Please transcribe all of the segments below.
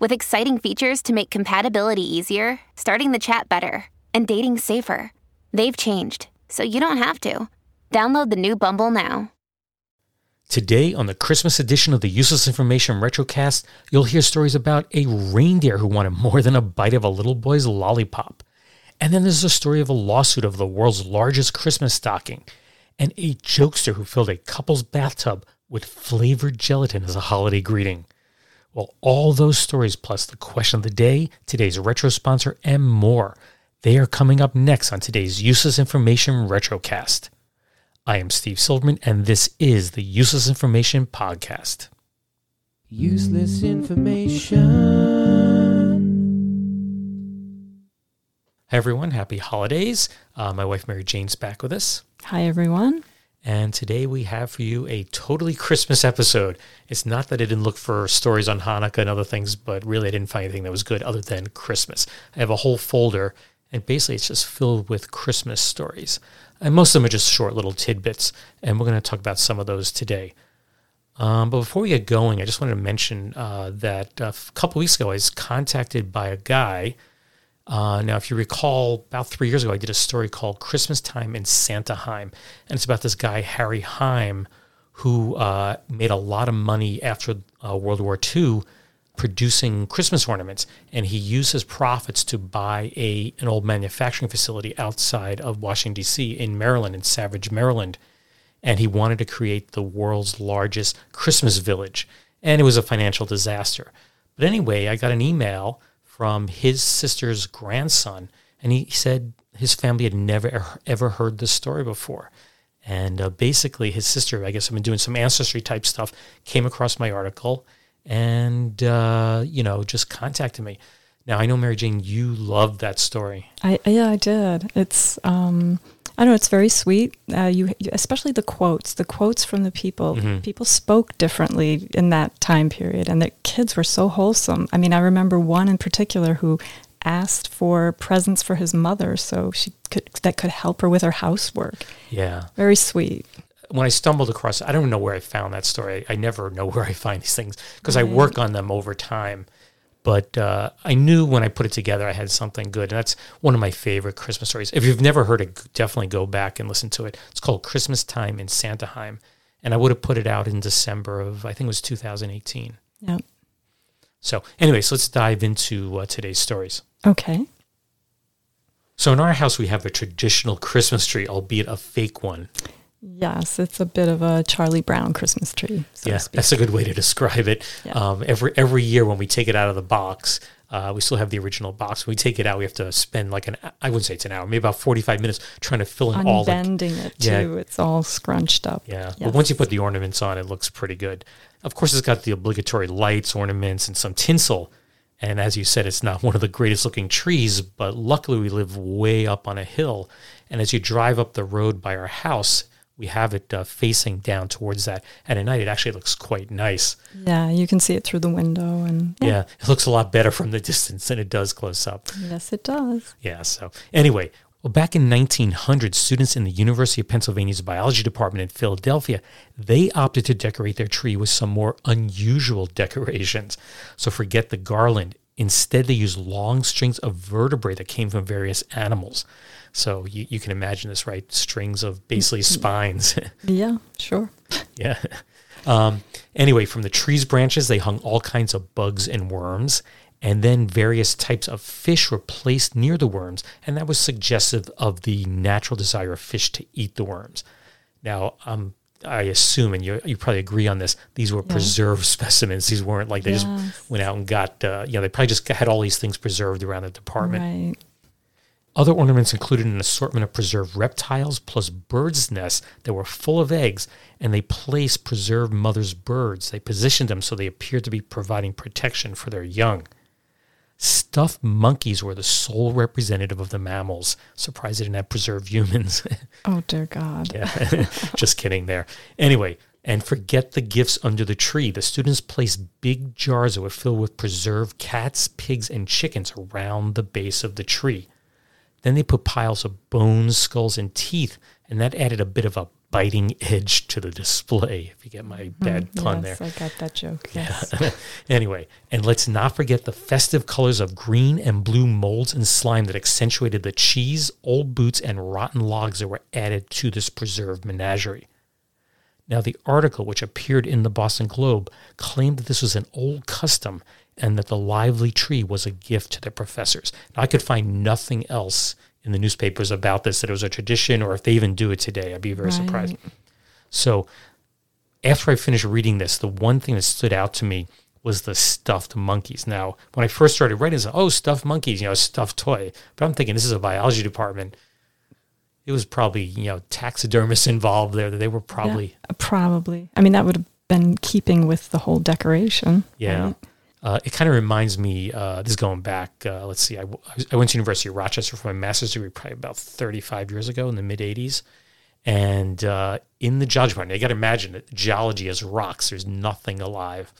with exciting features to make compatibility easier, starting the chat better, and dating safer. They've changed, so you don't have to. Download the new Bumble now. Today, on the Christmas edition of the Useless Information Retrocast, you'll hear stories about a reindeer who wanted more than a bite of a little boy's lollipop. And then there's a story of a lawsuit of the world's largest Christmas stocking, and a jokester who filled a couple's bathtub with flavored gelatin as a holiday greeting. Well, all those stories, plus the question of the day, today's retro sponsor, and more, they are coming up next on today's Useless Information Retrocast. I am Steve Silverman, and this is the Useless Information Podcast. Useless information. Hi, everyone. Happy holidays. Uh, my wife, Mary Jane's back with us. Hi, everyone. And today we have for you a totally Christmas episode. It's not that I didn't look for stories on Hanukkah and other things, but really I didn't find anything that was good other than Christmas. I have a whole folder, and basically it's just filled with Christmas stories. And most of them are just short little tidbits, and we're going to talk about some of those today. Um, but before we get going, I just wanted to mention uh, that a couple weeks ago I was contacted by a guy uh, now, if you recall, about three years ago, I did a story called Christmas Time in Santaheim. And it's about this guy, Harry Heim, who uh, made a lot of money after uh, World War II producing Christmas ornaments. And he used his profits to buy a, an old manufacturing facility outside of Washington, D.C., in Maryland, in Savage, Maryland. And he wanted to create the world's largest Christmas village. And it was a financial disaster. But anyway, I got an email from his sister's grandson, and he said his family had never ever heard this story before. And uh, basically, his sister, I guess, I've been doing some ancestry type stuff, came across my article, and uh, you know, just contacted me. Now I know Mary Jane, you loved that story. I yeah, I did. It's um, I don't know. It's very sweet. Uh, you, especially the quotes. The quotes from the people. Mm-hmm. People spoke differently in that time period, and the kids were so wholesome. I mean, I remember one in particular who asked for presents for his mother, so she could that could help her with her housework. Yeah, very sweet. When I stumbled across, I don't know where I found that story. I never know where I find these things because right. I work on them over time. But uh, I knew when I put it together, I had something good. And that's one of my favorite Christmas stories. If you've never heard it, definitely go back and listen to it. It's called Christmas Time in Santaheim. And I would have put it out in December of, I think it was 2018. Yep. So, anyway, so let's dive into uh, today's stories. Okay. So, in our house, we have a traditional Christmas tree, albeit a fake one. Yes, it's a bit of a Charlie Brown Christmas tree. So yeah, that's a good way to describe it. Yeah. Um, every every year when we take it out of the box, uh, we still have the original box. When we take it out, we have to spend like an I wouldn't say it's an hour, maybe about forty five minutes trying to fill in all bending it too. Yeah. It's all scrunched up. Yeah, yes. but once you put the ornaments on, it looks pretty good. Of course, it's got the obligatory lights, ornaments, and some tinsel. And as you said, it's not one of the greatest looking trees, but luckily we live way up on a hill. And as you drive up the road by our house, we have it uh, facing down towards that. And at night, it actually looks quite nice. Yeah, you can see it through the window, and yeah. yeah. it looks a lot better from the distance than it does close up. Yes, it does. Yeah. So anyway, well, back in 1900, students in the University of Pennsylvania's biology department in Philadelphia, they opted to decorate their tree with some more unusual decorations. So forget the garland. Instead, they used long strings of vertebrae that came from various animals. So you, you can imagine this, right? Strings of basically mm-hmm. spines. yeah, sure. yeah. Um, anyway, from the tree's branches, they hung all kinds of bugs and worms. And then various types of fish were placed near the worms. And that was suggestive of the natural desire of fish to eat the worms. Now, um, I assume, and you you probably agree on this, these were preserved specimens. These weren't like they Yes. just went out and got, uh, you know, they probably just had all these things preserved around the department. Right. Other ornaments included an assortment of preserved reptiles plus birds' nests that were full of eggs, and they placed preserved mother's birds. They positioned them so they appeared to be providing protection for their young. Stuffed monkeys were the sole representative of the mammals. Surprised they didn't have preserved humans. Oh dear God. Yeah, just kidding there. Anyway, and forget the gifts under the tree. The students placed big jars that were filled with preserved cats, pigs, and chickens around the base of the tree. Then they put piles of bones, skulls, and teeth, and that added a bit of a biting edge to the display, if you get my bad pun there. Mm, I got that joke. Yes. anyway, and let's not forget the festive colors of green and blue molds and slime that accentuated the cheese, old boots, and rotten logs that were added to this preserved menagerie. Now, the article, which appeared in the Boston Globe, claimed that this was an old custom and that the lively tree was a gift to the professors. Now, I could find nothing else in the newspapers about this, that it was a tradition, or if they even do it today, I'd be very surprised. So, after I finished reading this, the one thing that stood out to me was the stuffed monkeys. Now, when I first started writing this, oh, stuffed monkeys, you know, a stuffed toy. But I'm thinking this is a biology department. It was probably, you know, taxidermists involved there. They were probably, Yeah, probably. I mean, that would have been keeping with the whole decoration. yeah. right? Uh, it kind of reminds me, uh, this is going back, uh, let's see, I went to University of Rochester for my master's degree probably about 35 years ago in the mid 80s. And uh, in the geology department, you got to imagine that geology is rocks. There's nothing alive.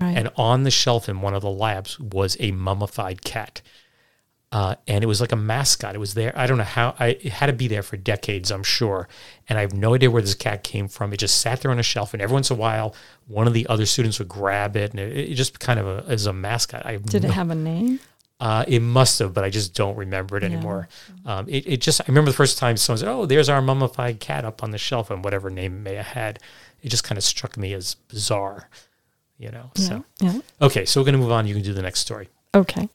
Right. And on the shelf in one of the labs was a mummified cat. Uh, and it was like a mascot. It was there. I don't know how. I, it had to be there for decades, I'm sure. And I have no idea where this cat came from. It just sat there on a shelf, and every once in a while, one of the other students would grab it, and it, it just kind of a, as a mascot. I Did no- it have a name? uh, it must have, but I just don't remember it anymore. Um, it, it just, I remember the first time someone said, Oh, there's our mummified cat up on the shelf, and whatever name it may have had. It just kind of struck me as bizarre, you know? So, Yeah. okay, so we're going to move on. You can do the next story. Okay.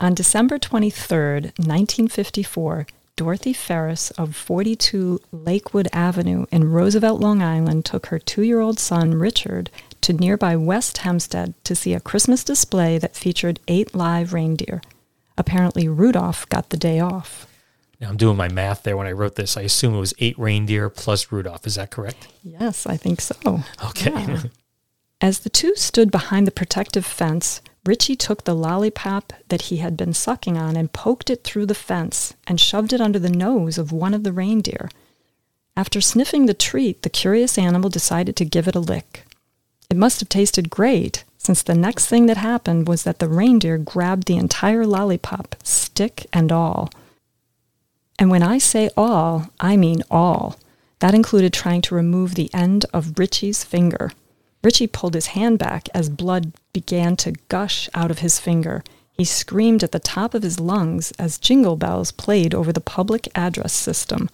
On December 23, 1954, Dorothy Ferris of 42 Lakewood Avenue in Roosevelt, Long Island, took her two year old son, Richard, to nearby West Hempstead to see a Christmas display that featured eight live reindeer. Apparently, Rudolph got the day off. Now, I'm doing my math there when I wrote this. I assume it was eight reindeer plus Rudolph. Is that correct? Yes, I think so. Okay. Yeah. As the two stood behind the protective fence, Richie took the lollipop that he had been sucking on and poked it through the fence and shoved it under the nose of one of the reindeer. After sniffing the treat, the curious animal decided to give it a lick. It must have tasted great, since the next thing that happened was that the reindeer grabbed the entire lollipop, stick and all. And when I say all, I mean all. That included trying to remove the end of Richie's finger. Richie pulled his hand back as blood began to gush out of his finger. He screamed at the top of his lungs as jingle bells played over the public address system.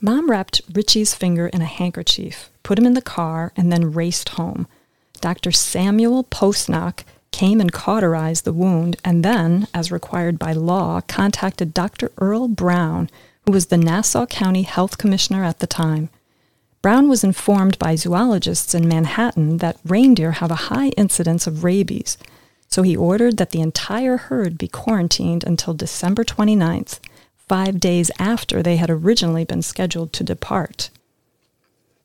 Mom wrapped Richie's finger in a handkerchief, put him in the car, and then raced home. Dr. Samuel Postnock came and cauterized the wound, and then, as required by law, contacted Dr. Earl Brown, who was the Nassau County Health Commissioner at the time. Brown was informed by zoologists in Manhattan that reindeer have a high incidence of rabies, so he ordered that the entire herd be quarantined until December 29th, five days after they had originally been scheduled to depart.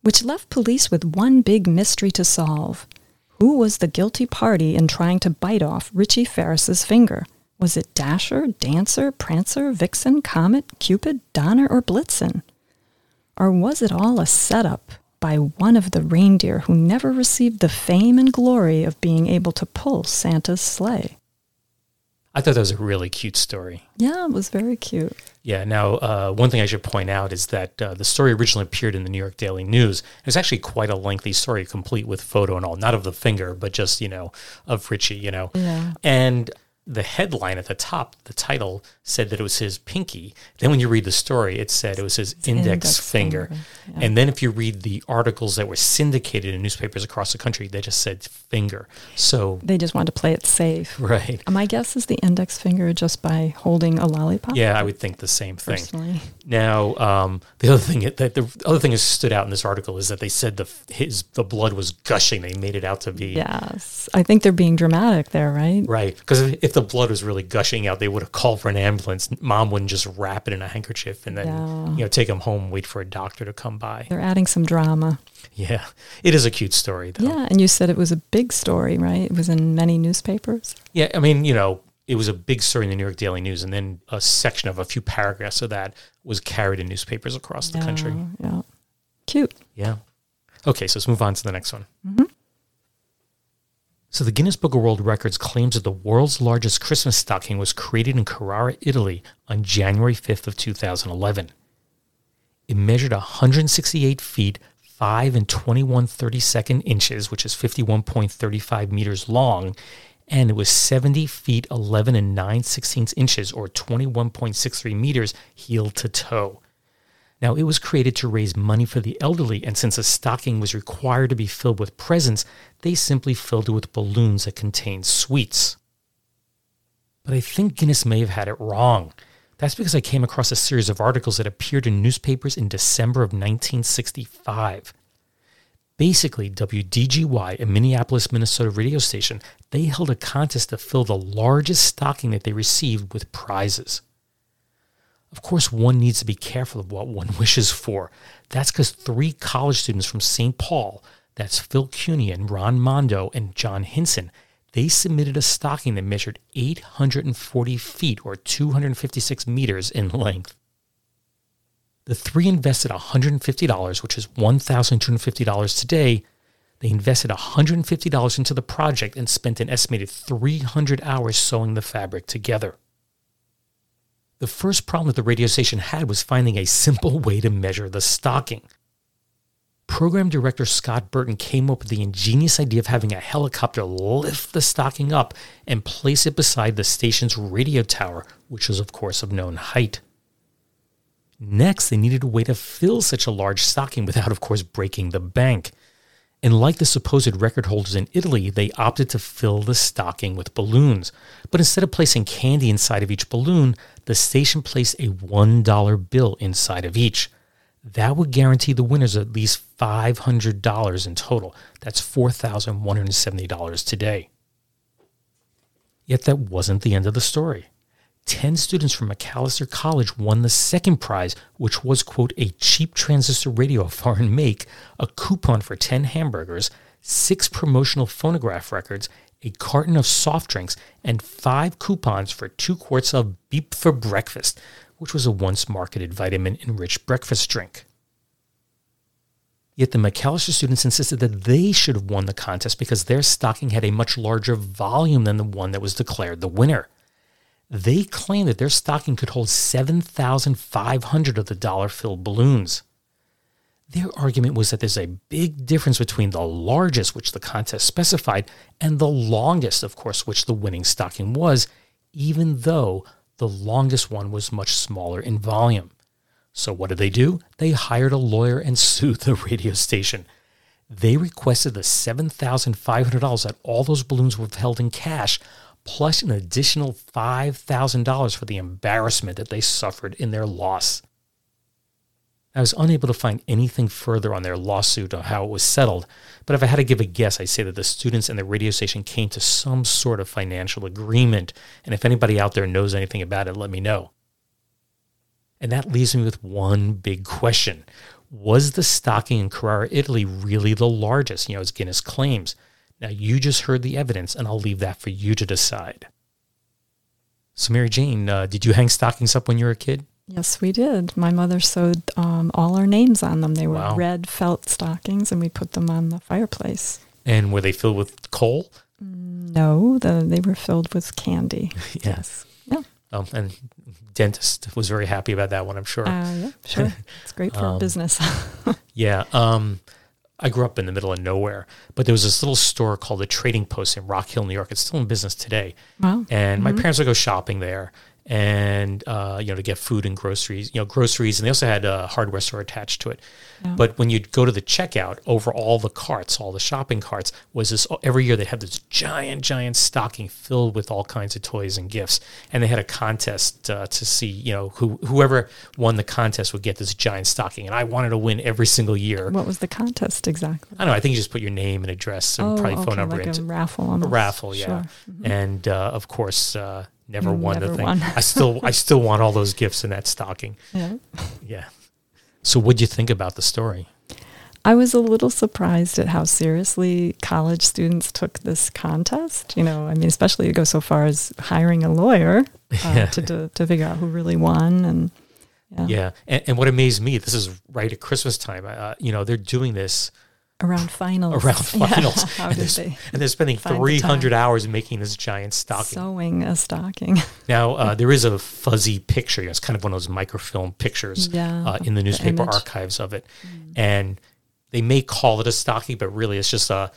Which left police with one big mystery to solve. Who was the guilty party in trying to bite off Richie Ferris's finger? Was it Dasher, Dancer, Prancer, Vixen, Comet, Cupid, Donner, or Blitzen? Or was it all a setup by one of the reindeer who never received the fame and glory of being able to pull Santa's sleigh? I thought that was a really cute story. Yeah, it was very cute. Yeah. Now, uh, one thing I should point out is that uh, the story originally appeared in the New York Daily News. It was actually quite a lengthy story, complete with photo and all, not of the finger, but just you know of Richie. You know, Yeah. and the headline at the top, the title said that it was his pinky. Then when you read the story, it said it was his index, index finger. finger, And then if you read the articles that were syndicated in newspapers across the country, they just said finger. So, They just wanted to play it safe. right. My guess is the index finger just by holding a lollipop. Yeah, I would think the same thing. personally. Now, um, the other thing that the other thing that stood out in this article is that they said the his the blood was gushing. They made it out to be Yes, I think they're being dramatic there, right? right because if, if the blood was really gushing out, they would have called for an ambulance. Mom wouldn't just wrap it in a handkerchief and then Yeah. you know take him home, wait for a doctor to come by. They're adding some drama. Yeah, it is a cute story though. Yeah, and you said it was a big story, right? It was in many newspapers. Yeah, I mean, you know, it was a big story in the New York Daily News, and then a section of a few paragraphs of that was carried in newspapers across the country. Yeah, yeah. Cute. Yeah. Okay, so let's move on to the next one. Mm-hmm. So the Guinness Book of World Records claims that the world's largest Christmas stocking was created in Carrara, Italy on January 5th of 2011. It measured 168 feet, 5 and 21 32nd inches, which is 51.35 meters long, and it was 70 feet, 11 and 9 16 inches, or 21.63 meters heel to toe. Now, it was created to raise money for the elderly, and since a stocking was required to be filled with presents, they simply filled it with balloons that contained sweets. But I think Guinness may have had it wrong. That's because I came across a series of articles that appeared in newspapers in December of 1965. Basically, WDGY, a Minneapolis, Minnesota radio station, they held a contest to fill the largest stocking that they received with prizes. Of course, one needs to be careful of what one wishes for. That's because three college students from St. Paul, that's Phil Cuny and Ron Mondo and John Hinson, they submitted a stocking that measured 840 feet or 256 meters in length. The three invested $150, which is $1,250 today. They invested $150 into the project and spent an estimated 300 hours sewing the fabric together. The first problem that the radio station had was finding a simple way to measure the stocking. Program director Scott Burton came up with the ingenious idea of having a helicopter lift the stocking up and place it beside the station's radio tower, which was, of course, of known height. Next, they needed a way to fill such a large stocking without, of course, breaking the bank. And like the supposed record holders in Italy, they opted to fill the stocking with balloons. But instead of placing candy inside of each balloon, the station placed a $1 bill inside of each. That would guarantee the winners at least $500 in total. That's $4,170 today. Yet that wasn't the end of the story. 10 students from Macalester College won the second prize, which was, quote, a cheap transistor radio of foreign make, a coupon for 10 hamburgers, six promotional phonograph records, a carton of soft drinks, and five coupons for two quarts of Beep for Breakfast, which was a once marketed vitamin enriched breakfast drink. Yet the Macalester students insisted that they should have won the contest because their stocking had a much larger volume than the one that was declared the winner. They claimed that their stocking could hold 7,500 of the dollar filled balloons. Their argument was that there's a big difference between the largest, which the contest specified, and the longest, of course, which the winning stocking was, even though the longest one was much smaller in volume. So, what did they do? They hired a lawyer and sued the radio station. They requested the $7,500 that all those balloons were held in cash, plus an additional $5,000 for the embarrassment that they suffered in their loss. I was unable to find anything further on their lawsuit or how it was settled, but if I had to give a guess, I'd say that the students and the radio station came to some sort of financial agreement, and if anybody out there knows anything about it, let me know. And that leaves me with one big question. Was the stocking in Carrara, Italy really the largest, you know, as Guinness claims? Now, you just heard the evidence, and I'll leave that for you to decide. So, Mary Jane, uh, did you hang stockings up when you were a kid? Yes, we did. My mother sewed um, all our names on them. They were Wow. red felt stockings, and we put them on the fireplace. And were they filled with coal? No, the, they were filled with candy. Yes. Yeah. Um, and dentist was very happy about that one, I'm sure. Uh, yeah, sure. It's great for Um, business. yeah. Um, I grew up in the middle of nowhere, but there was this little store called the Trading Post in Rock Hill, New York. It's still in business today. Wow. And my parents would go shopping there and uh, you know to get food and groceries, you know groceries, and they also had a hardware store attached to it. But when you'd go to the checkout, over all the carts, all the shopping carts, was this every year they had this giant, giant stocking filled with all kinds of toys and gifts, and they had a contest uh, to see you know who whoever won the contest would get this giant stocking, and I wanted to win every single year. What was the contest exactly? I don't know. I think you just put your name and address and Oh, probably phone number like into a raffle. a raffle, yeah. Sure. And uh, of course, uh, never won the thing. won. I still, I still want all those gifts in that stocking. Yeah. Yeah. So, what'd you think about the story? I was a little surprised at how seriously college students took this contest. You know, I mean, especially to go so far as hiring a lawyer uh, Yeah. to, to to figure out who really won. And yeah, Yeah. And, and what amazed me, this is right at Christmas time. Uh, you know, they're doing this around finals. around Yeah, finals, How and, did they're, they and they're spending find the 300 hours making this giant stocking. sewing a stocking? Now, uh, there is a fuzzy picture. It's kind of one of those microfilm pictures Yeah, uh, in the the newspaper image. archives of it. And they may call it a stocking, but really it's just a,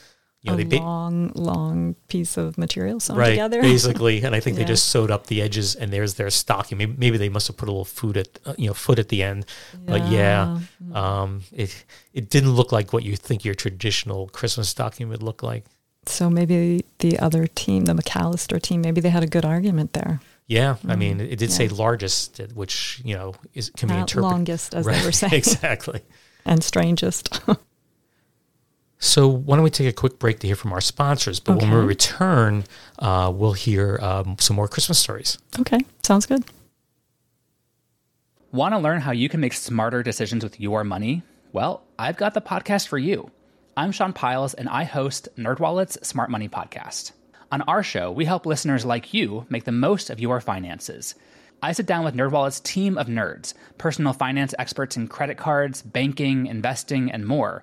you know, a they ba- long, long piece of material sewn right, together. basically. And I think they just sewed up the edges, and there's their stocking. Maybe, maybe they must have put a little food at, uh, you know, foot at the end. But yeah, um, it it didn't look like what you think your traditional Christmas stocking would look like. So maybe the other team, the Macalester team, maybe they had a good argument there. Yeah, I mean, it did say Mm-hmm. Largest, uh, which you know is can be interpreted longest, as Right, they were saying, exactly. and strangest. So why don't we take a quick break to hear from our sponsors? But when we return, uh, we'll hear um, some more Christmas stories. okay, sounds good. Want to learn how you can make smarter decisions with your money? Well, I've got the podcast for you. I'm Sean Pyles, and I host NerdWallet's Smart Money Podcast. On our show, we help listeners like you make the most of your finances. I sit down with NerdWallet's team of nerds, personal finance experts in credit cards, banking, investing, and more.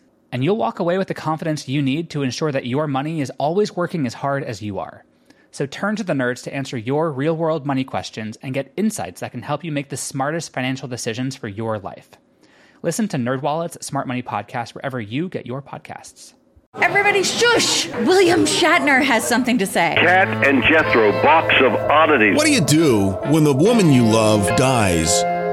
And you'll walk away with the confidence you need to ensure that your money is always working as hard as you are. So turn to the nerds to answer your real world money questions and get insights that can help you make the smartest financial decisions for your life. Listen to NerdWallet's Smart Money Podcast wherever you get your podcasts. Everybody shush! William Shatner has something to say. Kat and Jethro, box of oddities. What do you do when the woman you love dies?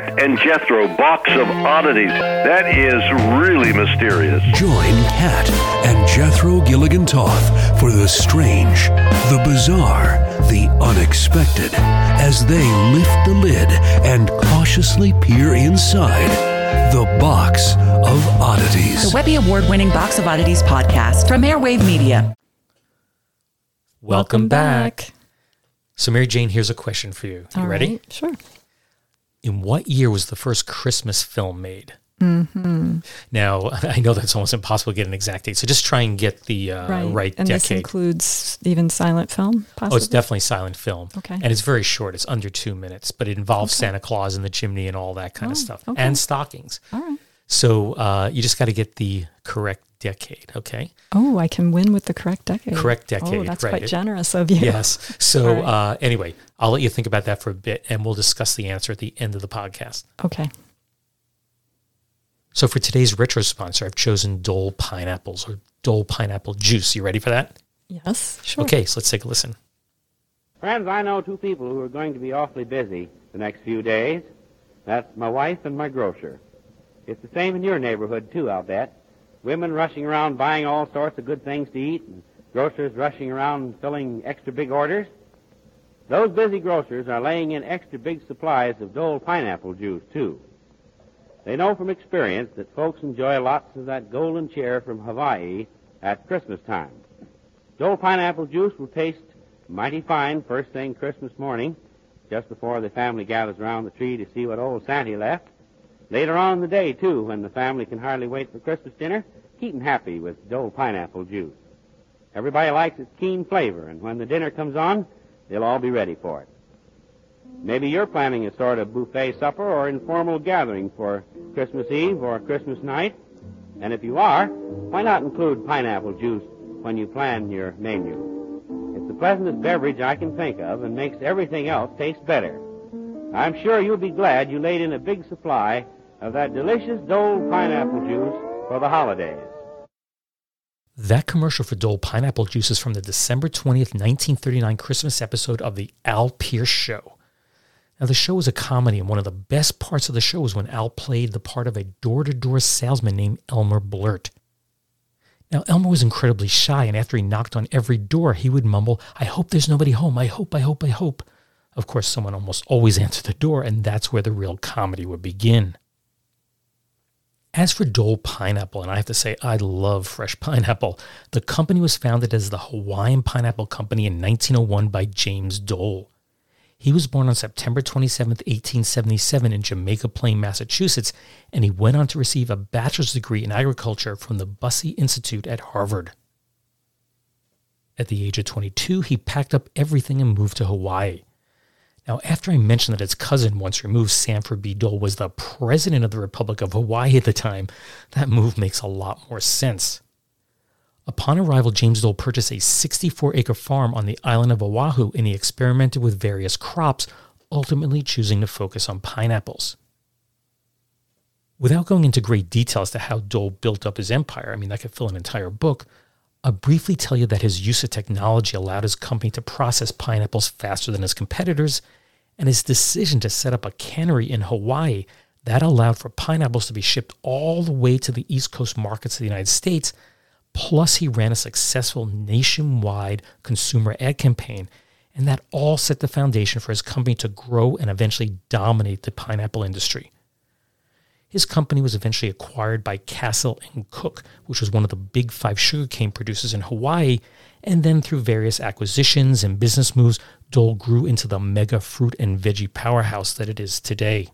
Kat and Jethro, box of oddities. That is really mysterious. Join Kat and Jethro Gilligan Toth for the strange, the bizarre, the unexpected as they lift the lid and cautiously peer inside the box of oddities. The Webby Award winning Box of Oddities podcast from Airwave Media. Welcome, back. So, Mary Jane, here's a question for you. You All ready? right, Sure. In what year was the first Christmas film made? Mm-hmm. Now, I know that's almost impossible to get an exact date, so just try and get the uh, right, right. and this includes even silent film, possibly? Oh, it's definitely silent film. Okay. And it's very short. It's under two minutes, but it involves Santa Claus in the chimney and all that kind of Oh, stuff okay. and stockings. All right. So uh, you just got to get the correct decade, okay? Oh, I can win with the correct decade. Correct decade. Oh, decade, that's right. quite generous of you. Yes. So All right. uh, anyway, I'll let you think about that for a bit and we'll discuss the answer at the end of the podcast. Okay. So for today's retro sponsor, I've chosen Dole Pineapples or Dole Pineapple Juice. You ready for that? Yes. Sure. Okay, so let's take a listen. Friends, I know two people who are going to be awfully busy the next few days. That's my wife and my grocer. It's the same in your neighborhood, too, I'll bet. Women rushing around buying all sorts of good things to eat and grocers rushing around filling extra big orders. Those busy grocers are laying in extra big supplies of Dole pineapple juice, too. They know from experience that folks enjoy lots of that golden chair from Hawaii at Christmas time. Dole pineapple juice will taste mighty fine first thing Christmas morning, just before the family gathers around the tree to see what old Santa left. Later on in the day, too, when the family can hardly wait for Christmas dinner, keep 'em happy with Dole pineapple juice. Everybody likes its keen flavor, and when the dinner comes on, they'll all be ready for it. Maybe you're planning a sort of buffet supper or informal gathering for Christmas Eve or Christmas night. And if you are, why not include pineapple juice when you plan your menu? It's the pleasantest beverage I can think of and makes everything else taste better. I'm sure you'll be glad you laid in a big supply of that delicious Dole pineapple juice for the holidays. That commercial for Dole pineapple juice is from the December 20th, 1939 Christmas episode of The Al Pearce Show. Now, the show was a comedy, and one of the best parts of the show was when Al played the part of a door to door salesman named Elmer Blurt. Now, Elmer was incredibly shy, and after he knocked on every door, he would mumble, I hope there's nobody home. I hope, I hope, I hope. Of course, someone almost always answered the door, and that's where the real comedy would begin. As for Dole Pineapple, and I have to say, I love fresh pineapple, the company was founded as the Hawaiian Pineapple Company in 1901 by James Dole. He was born on September 27, 1877, in Jamaica Plain, Massachusetts, and he went on to receive a bachelor's degree in agriculture from the Bussey Institute at Harvard. At the age of 22, he packed up everything and moved to Hawaii. Now, after I mentioned that his cousin, once removed, Sanford B. Dole, was the president of the Republic of Hawaii at the time, that move makes a lot more sense. Upon arrival, James Dole purchased a 64 acre farm on the island of Oahu and he experimented with various crops, ultimately choosing to focus on pineapples. Without going into great detail as to how Dole built up his empire, I mean, that could fill an entire book, I'll briefly tell you that his use of technology allowed his company to process pineapples faster than his competitors, and his decision to set up a cannery in Hawaii that allowed for pineapples to be shipped all the way to the East Coast markets of the United States Plus, he ran a successful nationwide consumer ad campaign, and that all set the foundation for his company to grow and eventually dominate the pineapple industry. His company was eventually acquired by Castle and Cooke, which was one of the big five sugarcane producers in Hawaii, and then through various acquisitions and business moves, Dole grew into the mega fruit and veggie powerhouse that it is today.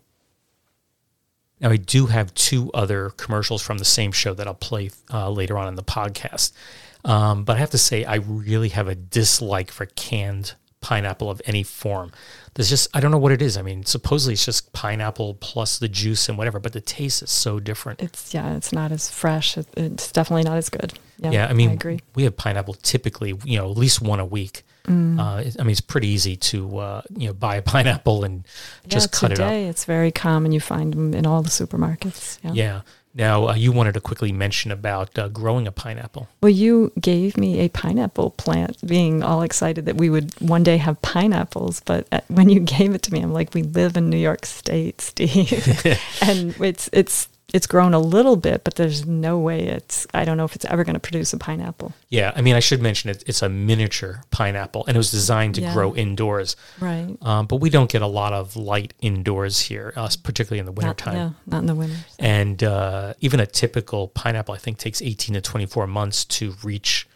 Now, I do have two other commercials from the same show that I'll play uh, later on in the podcast. Um, but I have to say, I really have a dislike for canned pineapple of any form. There's just, I don't know what it is. I mean, supposedly it's just pineapple plus the juice and whatever, but the taste is so different. It's, yeah, it's not as fresh. It's definitely not as good. Yeah, yeah I mean, I agree. we have pineapple typically, you know, at least one a week. Mm. Uh, I mean, it's pretty easy to uh, you know buy a pineapple and yeah, just cut today it up. It's very common. You find them in all the supermarkets. Yeah. yeah. Now, uh, you wanted to quickly mention about uh, growing a pineapple. Well, you gave me a pineapple plant, being all excited that we would one day have pineapples. But uh, when you gave it to me, I'm like, we live in New York State, Steve, and it's it's it's grown a little bit, but there's no way it's. I don't know if it's ever going to produce a pineapple. Yeah, I mean, I should mention it. It's a miniature pineapple, and it was designed to Yeah. grow indoors. Right. Um, but we don't get a lot of light indoors here, uh, particularly in the wintertime. yeah, not in the winter. And uh, even a typical pineapple, I think, takes 18 to 24 months to reach,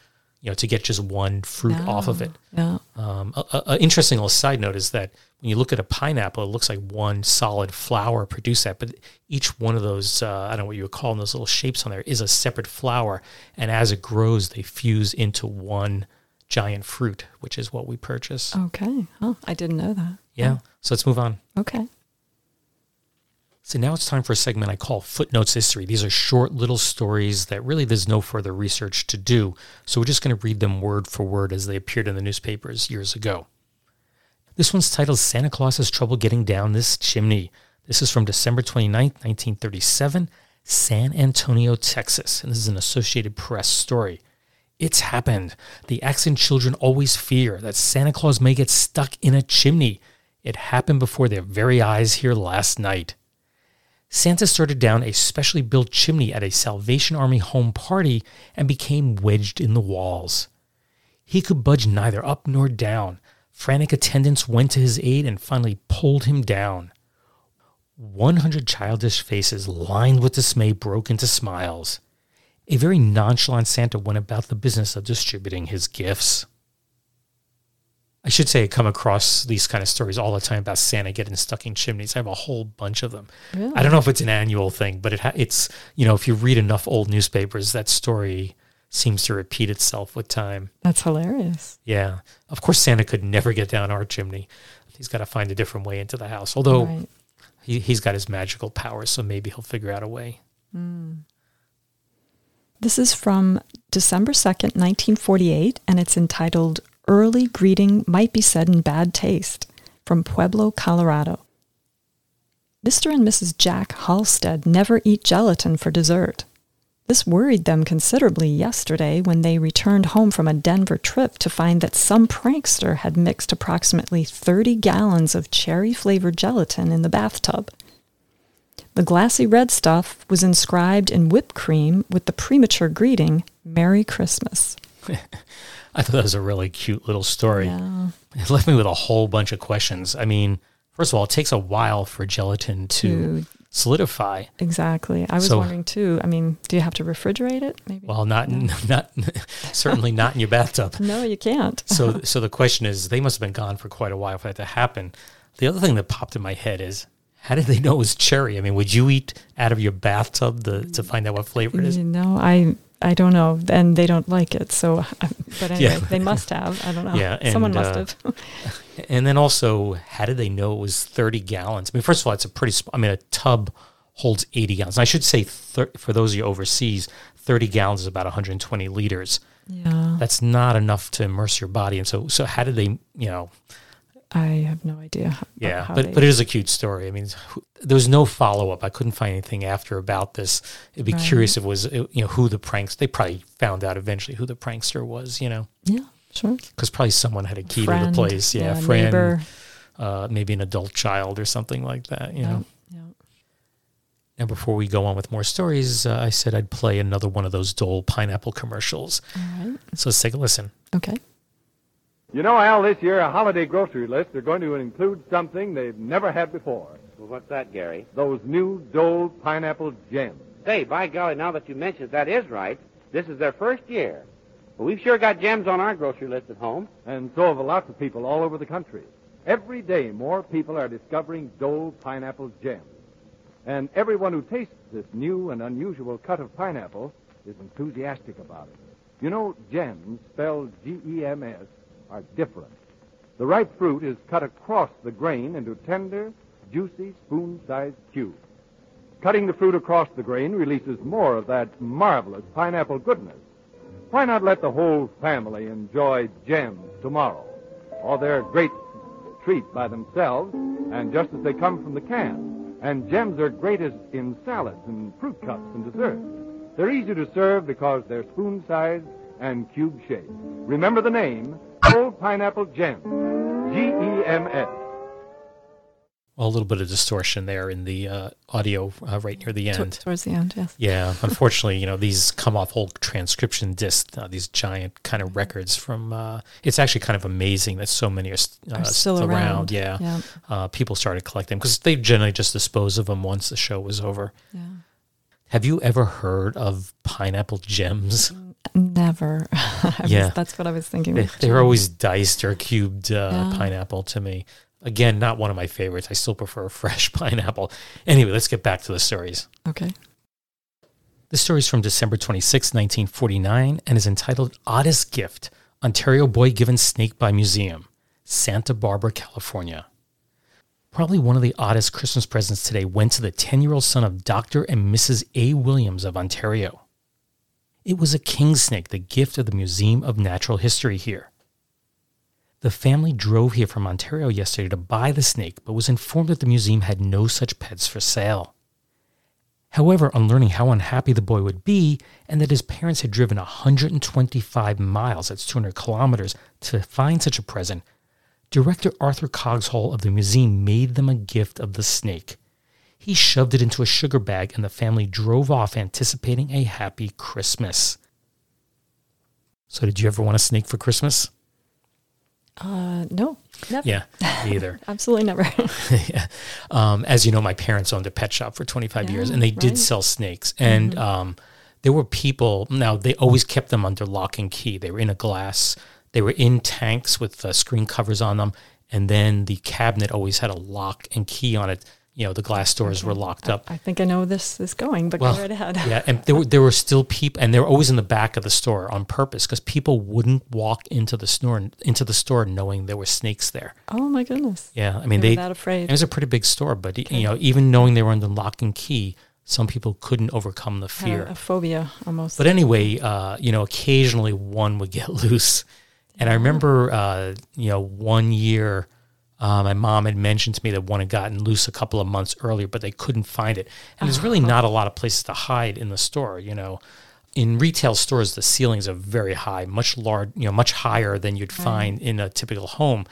you know, to get just one fruit off of it. Yeah. Um, a, interesting little side note is that when you look at a pineapple, it looks like one solid flower produced that, but each one of those, uh, I don't know what you would call them, those little shapes on there, is a separate flower. And as it grows, they fuse into one giant fruit, which is what we purchase. Okay. Oh, I didn't know that. Yeah. So let's move on. Okay. So now it's time for a segment I call Footnotes History. These are short little stories that really there's no further research to do. So we're just going to read them word for word as they appeared in the newspapers years ago. This one's titled Santa Claus Has Trouble Getting Down This Chimney. This is from December 29th, 1937, San Antonio, Texas. And this is an Associated Press story. It's happened. The accent children always fear that Santa Claus may get stuck in a chimney. It happened before their very eyes here last night. Santa started down a specially built chimney at a Salvation Army home party and became wedged in the walls. He could budge neither up nor down. Frantic attendants went to his aid and finally pulled him down. 100 childish faces lined with dismay broke into smiles. A very nonchalant Santa went about the business of distributing his gifts. I should say I come across these kind of stories all the time about Santa getting stuck in chimneys. I have a whole bunch of them. Really? I don't know if it's an annual thing, but it ha- it's you know if you read enough old newspapers, that story seems to repeat itself with time. That's hilarious. Yeah, of course Santa could never get down our chimney. He's got to find a different way into the house. Although Right. he he's got his magical powers, so maybe he'll figure out a way. Hmm. This is from December 2nd, 1948, and it's entitled Early Greeting Might Be Said in Bad Taste from Pueblo, Colorado. Mr. and Mrs. Jack Halstead never eat gelatin for dessert. This worried them considerably yesterday when they returned home from a Denver trip to find that some prankster had mixed approximately 30 gallons of cherry flavored gelatin in the bathtub. The glassy red stuff was inscribed in whipped cream with the premature greeting, Merry Christmas. I thought that was a really cute little story. Yeah. It left me with a whole bunch of questions. I mean, first of all, it takes a while for gelatin to To- solidify. Exactly. I was So- wondering too. I mean, do you have to refrigerate it? Maybe. Well, not not certainly not in your bathtub. No, you can't. So so the question is, they must have been gone for quite a while for that to happen. The other thing that popped in my head is, how did they know it was cherry? I mean, would you eat out of your bathtub the, to find out what flavor it is? No, I I don't know, and they don't like it. So, but anyway, Yeah. they must have. I don't know. Yeah, and, someone must uh, have. And then also, how did they know it was 30 gallons? I mean, first of all, it's a pretty, I mean, a tub holds 80 gallons. And I should say, thir- for those of you overseas, 30 gallons is about 120 liters. Yeah. That's not enough to immerse your body. And so, so how did they, you know, I have no idea. How, yeah, how but, they- but it is a cute story. I mean, there was no follow up. I couldn't find anything after about this. It'd be Right. curious if it was, uh, you know, who the pranks, they probably found out eventually who the prankster was, you know, yeah, sure. because probably someone had a key to the place. Yeah, yeah, friend, uh, maybe an adult child or something like that, you Yeah, know. yeah. Now, before we go on with more stories, uh, I said I'd play another one of those Dole pineapple commercials. All right. So let's take a listen. Okay. You know, Al, this year, a holiday grocery list, they're going to include something they've never had before. Well, what's that, Gary? Those new Dole pineapple gems. Say, by golly, now that you mention it, that is right. This is their first year. But we've sure got gems on our grocery list at home. And so have lots of people all over the country. Every day, more people are discovering Dole pineapple gems. And everyone who tastes this new and unusual cut of pineapple is enthusiastic about it. You know, gems, spelled G-E-M-S, are different. The ripe fruit is cut across the grain into tender, juicy, spoon-sized cubes. Cutting the fruit across the grain releases more of that marvelous pineapple goodness. Why not let the whole family enjoy gems tomorrow? or they're a great treat by themselves, and just as they come from the can. And gems are greatest in salads and fruit cups and desserts. They're easy to serve because they're spoon-sized and cube-shaped. Remember the name, Old Pineapple Gems. E G-E-M-S. Well, a little bit of distortion there in the uh, audio uh, right near the end. towards the end, yes. Yeah, unfortunately, you know, these come off whole transcription discs, uh, these giant kind of records from, uh, it's actually kind of amazing that so many are, st- uh, Are still around. Yeah. Yeah. Uh, people started collecting them because they generally just dispose of them once the show was over. Yeah. Have you ever heard of pineapple gems? Never. I was- Yeah. that's what I was thinking. They, with they were always diced or cubed uh, Yeah. pineapple to me. Again, not one of my favorites. I still prefer fresh pineapple. Anyway, let's get back to the stories. Okay. This story is from December 26, 1949, and is entitled Oddest Gift Ontario Boy Given Snake by Museum, Santa Barbara, California. Probably one of the oddest Christmas presents today went to the 10 year old son of Dr. and Mrs. A. Williams of Ontario. It was a king snake, the gift of the Museum of Natural History here. The family drove here from Ontario yesterday to buy the snake, but was informed that the museum had no such pets for sale. However, on learning how unhappy the boy would be and that his parents had driven 125 miles, that's 200 kilometers, to find such a present, director Arthur Cogshall of the museum made them a gift of the snake. He shoved it into a sugar bag and the family drove off anticipating a happy Christmas. So, did you ever want a snake for Christmas? Uh, no, never. Yeah, either. Absolutely never. yeah. Um, as you know, my parents owned a pet shop for 25 years, and they did right. sell snakes. And Mhm. um, there were people. Now they always kept them under lock and key. They were in a glass. They were in tanks with uh, screen covers on them, and then the cabinet always had a lock and key on it. You know, the glass doors were locked up. I think I know this is going, but Well, go right ahead. yeah, and there were there were still people, and they were always in the back of the store on purpose because people wouldn't walk into the store into the store knowing there were snakes there. Oh my goodness. Yeah, I mean They they. that afraid. It was a pretty big store, but you know, even knowing they were under lock and key, some people couldn't overcome the fear. a phobia almost. But anyway, uh, you know, occasionally one would get loose, and I remember, uh, you know, one year. Uh, my mom had mentioned to me that one had gotten loose a couple of months earlier, but they couldn't find it. And there's really not a lot of places to hide in the store. You know, in retail stores, the ceilings are very high, much large, you know, much higher than you'd find in a typical home.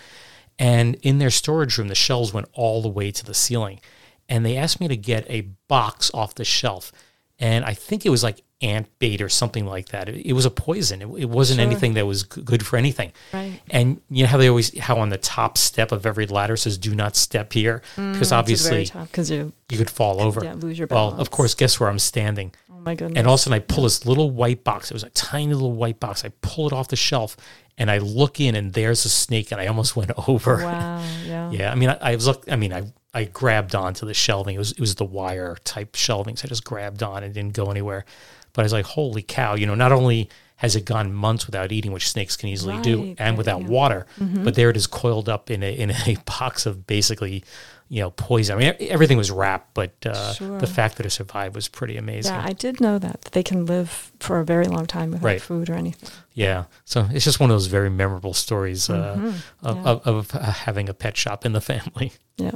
And in their storage room, the shelves went all the way to the ceiling. And they asked me to get a box off the shelf. And I think it was like ant bait or something like that. It, it was a poison. It, it wasn't Sure. anything that was g- good for anything. Right. And you know how they always, how on the top step of every ladder says, do not step here? Mm, because obviously because you- you could fall over. yeah, lose your balance. Well, of course, guess where I'm standing? Oh my goodness. And all of a sudden, I pull this little white box. It was a tiny little white box. I pull it off the shelf and I look in, and there's a snake, and I almost went over. Wow. Yeah. Yeah, I mean, I, I was look. I mean, I I grabbed onto the shelving. It was it was the wire type shelving, so I just grabbed on and didn't go anywhere. But I was like, holy cow! You know, not only has it gone months without eating, which snakes can easily do, and without yeah. water, Mhm. but there it is coiled up in a in a box of basically, you know, poison. I mean, everything was wrapped, but uh, Sure. the fact that it survived was pretty amazing. Yeah, I did know that, that they can live for a very long time without Right. food or anything. Yeah, so it's just one of those very memorable stories uh, Mhm, of, yeah. of, of uh, having a pet shop in the family. Yeah.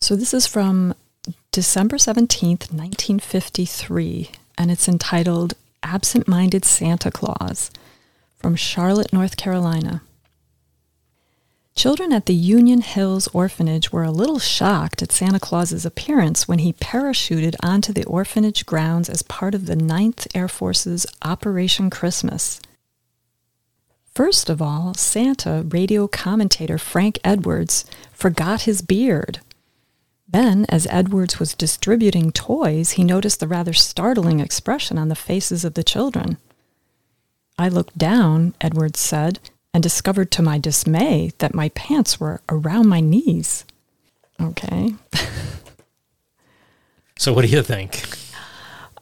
So this is from December 17th, 1953, and it's entitled Absent Minded Santa Claus from Charlotte, North Carolina. Children at the Union Hills Orphanage were a little shocked at Santa Claus's appearance when he parachuted onto the orphanage grounds as part of the 9th Air Force's Operation Christmas. First of all, Santa radio commentator Frank Edwards forgot his beard. Then, as Edwards was distributing toys, he noticed the rather startling expression on the faces of the children. I looked down, Edwards said, and discovered to my dismay that my pants were around my knees. Okay. So, what do you think?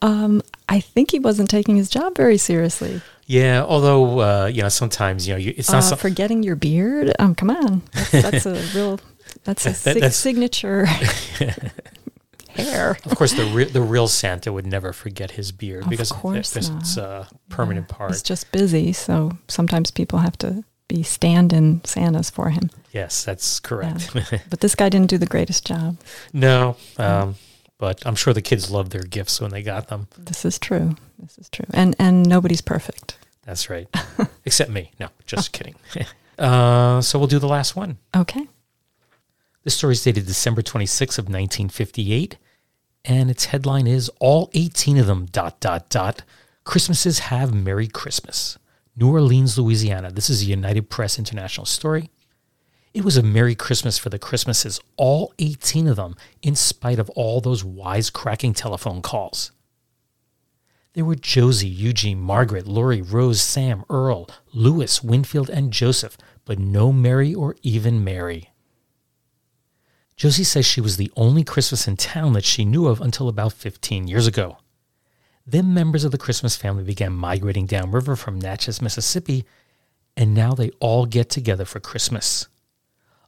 Um, I think he wasn't taking his job very seriously. Yeah, although uh, you know sometimes you know you, it's not Uh, some, forgetting your beard? Um, come on, that's, that's a real, that's a That- that's- signature hair. Of course, the re- the real Santa would never forget his beard Of because course because it's a permanent part. He's just busy, so sometimes people have to be stand-in Santas for him. yes, that's correct. But this guy didn't do the greatest job. no, um, but I'm sure the kids loved their gifts when they got them. This is true. This is true. And and nobody's perfect. That's right, except me. No, just kidding. uh, so we'll do the last one. Okay. This story is dated December 26th of 1958, and its headline is "All 18 of them." Dot dot dot. Christmases have Merry Christmas. New Orleans, Louisiana. This is a United Press International story. It was a Merry Christmas for the Christmases, all 18 of them, in spite of all those wisecracking telephone calls. There were Josie, Eugene, Margaret, Lori, Rose, Sam, Earl, Louis, Winfield, and Joseph, but no Mary or even Mary. Josie says she was the only Christmas in town that she knew of until about 15 years ago. Then members of the Christmas family began migrating downriver from Natchez, Mississippi, and now they all get together for Christmas.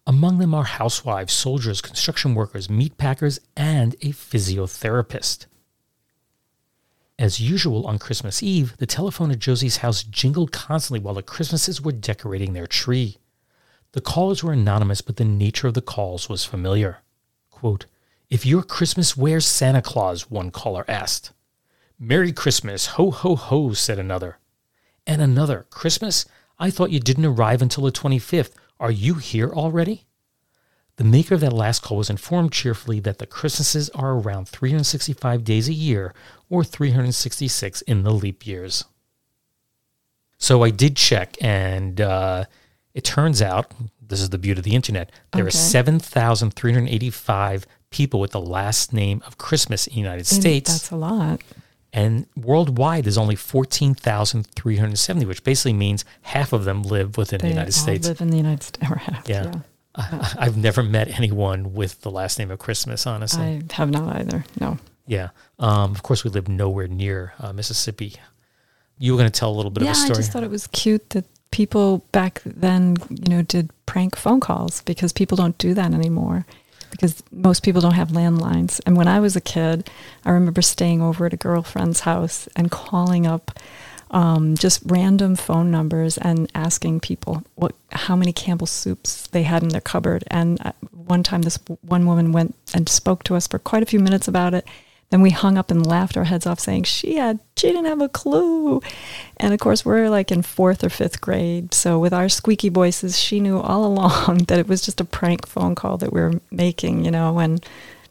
Among them are housewives, soldiers, construction workers, meat packers, and a physiotherapist. As usual on Christmas Eve, the telephone at Josie's house jingled constantly while the Christmases were decorating their tree. The callers were anonymous, but the nature of the calls was familiar. Quote, If you're Christmas, where's Santa Claus? one caller asked. Merry Christmas, ho ho ho, said another. And another, Christmas? I thought you didn't arrive until the 25th. Are you here already? The maker of that last call was informed cheerfully that the Christmases are around 365 days a year, or 366 in the leap years. So I did check, and uh, it turns out this is the beauty of the internet. There are Okay. 7,385 people with the last name of Christmas in the United And States. That's a lot. And worldwide, there's only 14,370, which basically means half of them live within They the United States. live in the United States. Or have, yeah. yeah. I, I've never met anyone with the last name of Christmas, honestly. I have not either. No. yeah. Um, of course, we live nowhere near uh, Mississippi. You were going to tell a little bit yeah, of a story. I just thought it was cute that people back then, you know, did prank phone calls because people don't do that anymore because most people don't have landlines. And when I was a kid, I remember staying over at a girlfriend's house and calling up um, just random phone numbers and asking people what how many Campbell soups they had in their cupboard. And uh, one time, this one woman went and spoke to us for quite a few minutes about it. Then we hung up and laughed our heads off, saying she had she didn't have a clue. And of course, we're like in fourth or fifth grade, so with our squeaky voices, she knew all along that it was just a prank phone call that we were making, you know. And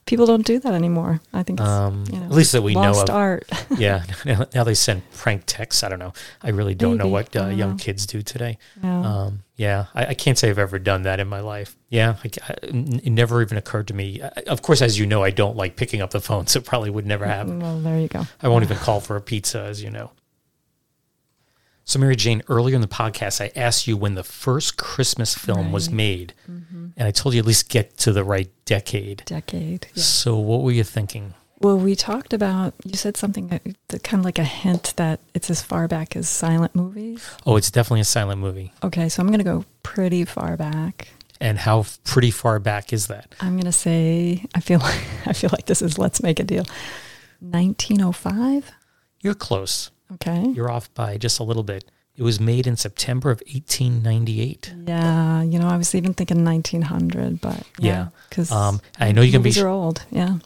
people don't do that anymore. I think, it's, Um, you know, at least that we know lost of. art. yeah. Now, now they send prank texts. I don't know. I really don't know what uh, young know. kids do today. Yeah. Um, yeah. I, I can't say I've ever done that in my life. Yeah. I, I- it never even occurred to me. Of course, as you know, I don't like picking up the phone, so it probably would never happen. Well, there you go. I won't even call for a pizza, as you know. So, Mary Jane, earlier in the podcast, I asked you when the first Christmas film was Right. made, Mhm. and I told you at least get to the right decade. Decade. Yeah. So, what were you thinking? Well, we talked about. You said something that, that kind of like a hint that it's as far back as silent movies. Oh, it's definitely a silent movie. Okay, so I'm going to go pretty far back. And how pretty far back is that? I'm going to say I feel like I feel like this is let's make a deal. 1905. You're close. Okay. You're off by just a little bit. It was made in September of 1898. Yeah, you know, I was even thinking 1900, but Yeah. yeah, because Um, I know you're gonna be sh- old. Yeah.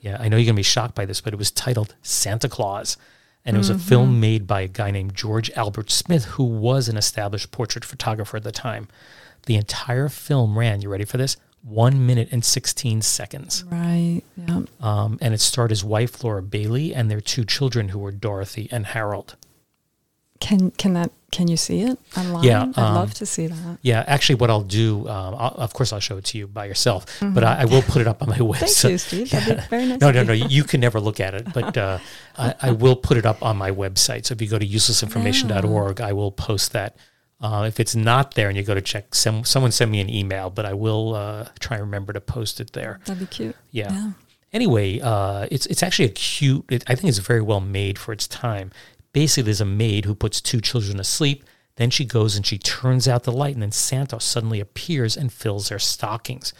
Yeah, I know you're going to be shocked by this, but it was titled Santa Claus. And it was a Mhm. film made by a guy named George Albert Smith, who was an established portrait photographer at the time. The entire film ran, you ready for this? One minute and 16 seconds. Right. Yeah. Um, and it starred his wife, Laura Bayley, and their two children, who were Dorothy and Harold. Can can that can you see it online? Yeah, I'd um, love to see that. Yeah, actually, what I'll do, um, I'll, of course, I'll show it to you by yourself, but Mhm. I, I will put it up on my website. Thank you, Steve. Be very nice No, no, no. You can never look at it, but uh, I, I will put it up on my website. So if you go to uselessinformation.org, I will post that. Uh, if it's not there and you go to check, some, someone send me an email, but I will uh, try and remember to post it there. That'd be cute. Yeah. Yeah. Anyway, uh, it's it's actually a cute. It, I think it's very well made for its time. Basically, there's a maid who puts two children to sleep. Then she goes and she turns out the light, and then Santa suddenly appears and fills their stockings.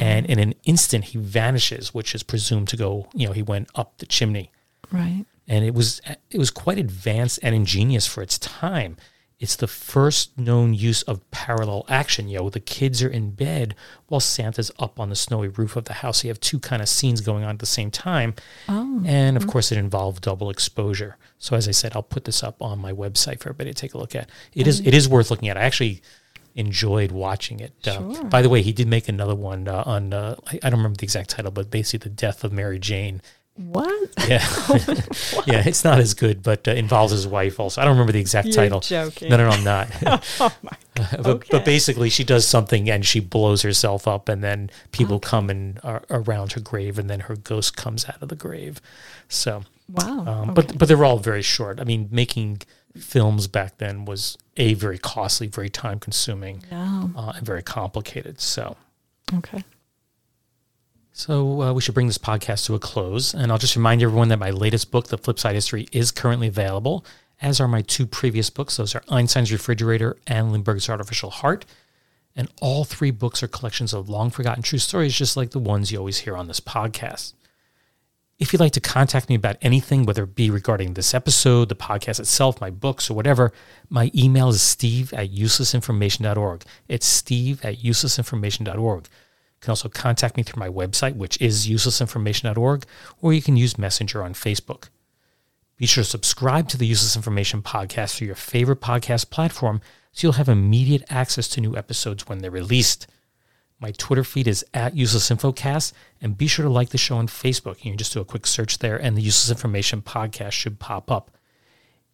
And in an instant, he vanishes, which is presumed to go. You know, he went up the chimney Right. and it was it was quite advanced and ingenious for its time. It's the first known use of parallel action. You know, the kids are in bed while Santa's up on the snowy roof of the house. You have two kind of scenes going on at the same time, Oh. and of course, it involved double exposure. So, as I said, I'll put this up on my website for everybody to take a look at. It is Okay. it is worth looking at. I actually enjoyed watching it. Uh, by the way, he did make another one uh, on uh, I, I don't remember the exact title, but basically the death of Mary Jane. What? Yeah, yeah, it's not as good, but uh, involves his wife also. I don't remember the exact You're title. joking. No, no, no, I'm not. oh my Uh, but, but basically, she does something and she blows herself up, and then people come and are around her grave, and then her ghost comes out of the grave. So, Wow, Um, okay. But but they're all very short. I mean, making films back then was a very costly, very time consuming, Yeah. uh, and very complicated. So. Okay. So uh, we should bring this podcast to a close, and I'll just remind everyone that my latest book, The Flipside History, is currently available, as are my two previous books. Those are Einstein's Refrigerator and Lindbergh's Artificial Heart, and all three books are collections of long forgotten true stories, just like the ones you always hear on this podcast. If you'd like to contact me about anything, whether it be regarding this episode, the podcast itself, my books, or whatever, my email is steve at uselessinformation.org. It's steve at uselessinformation.org. You can also contact me through my website, which is uselessinformation.org, or you can use Messenger on Facebook. Be sure to subscribe to the Useless Information Podcast through your favorite podcast platform so you'll have immediate access to new episodes when they're released. My Twitter feed is at UselessInfoCast, and be sure to like the show on Facebook. You can just do a quick search there, and the Useless Information Podcast should pop up.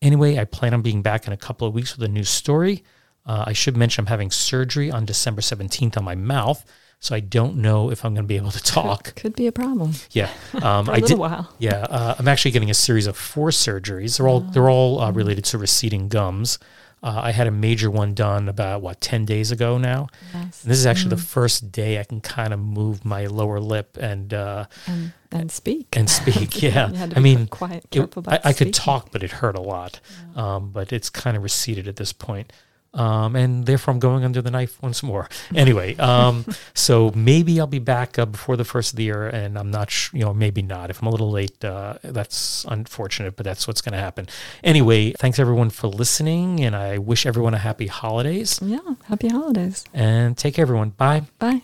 Anyway, I plan on being back in a couple of weeks with a new story. Uh, I should mention I'm having surgery on December 17th on my mouth, so I don't know if I'm going to be able to talk. Could be a problem. Yeah, um, For a I did. while. Yeah, uh, I'm actually getting a series of four surgeries. They're all they're all uh, related to receding gums. Uh, I had a major one done about what ten days ago now. Yes. And this is actually Mm. the first day I can kind of move my lower lip and uh, And, and speak. and speak. Yeah, You had to I mean, quiet, it- I, I could talk, but it hurt a lot. Um, but it's kind of receded at this point. Um, and therefore, I'm going under the knife once more. Anyway, um, so maybe I'll be back uh, before the first of the year, and I'm not, sh- you know, maybe not. If I'm a little late, uh, that's unfortunate, but that's what's going to happen. Anyway, thanks everyone for listening, and I wish everyone a happy holidays. Yeah. Happy holidays. And take care, everyone. Bye. Bye.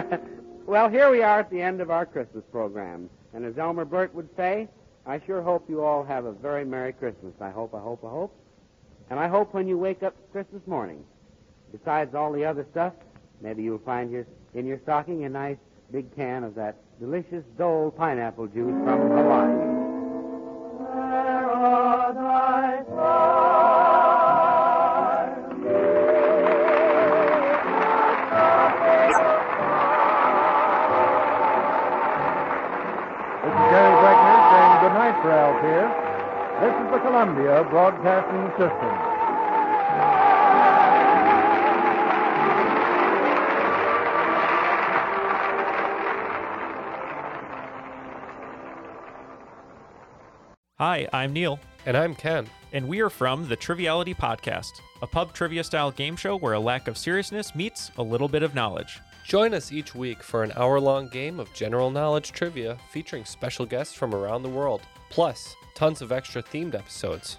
well, here we are at the end of our Christmas program. And as Elmer Blurt would say, I sure hope you all have a very Merry Christmas. I hope, I hope, I hope. And I hope when you wake up Christmas morning, besides all the other stuff, maybe you'll find your, in your stocking a nice big can of that delicious Dole pineapple juice from Hawaii. System. Hi, I'm Neil. And I'm Ken. And we are from the Triviality Podcast, a pub trivia style game show where a lack of seriousness meets a little bit of knowledge. Join us each week for an hour long game of general knowledge trivia featuring special guests from around the world, plus tons of extra themed episodes.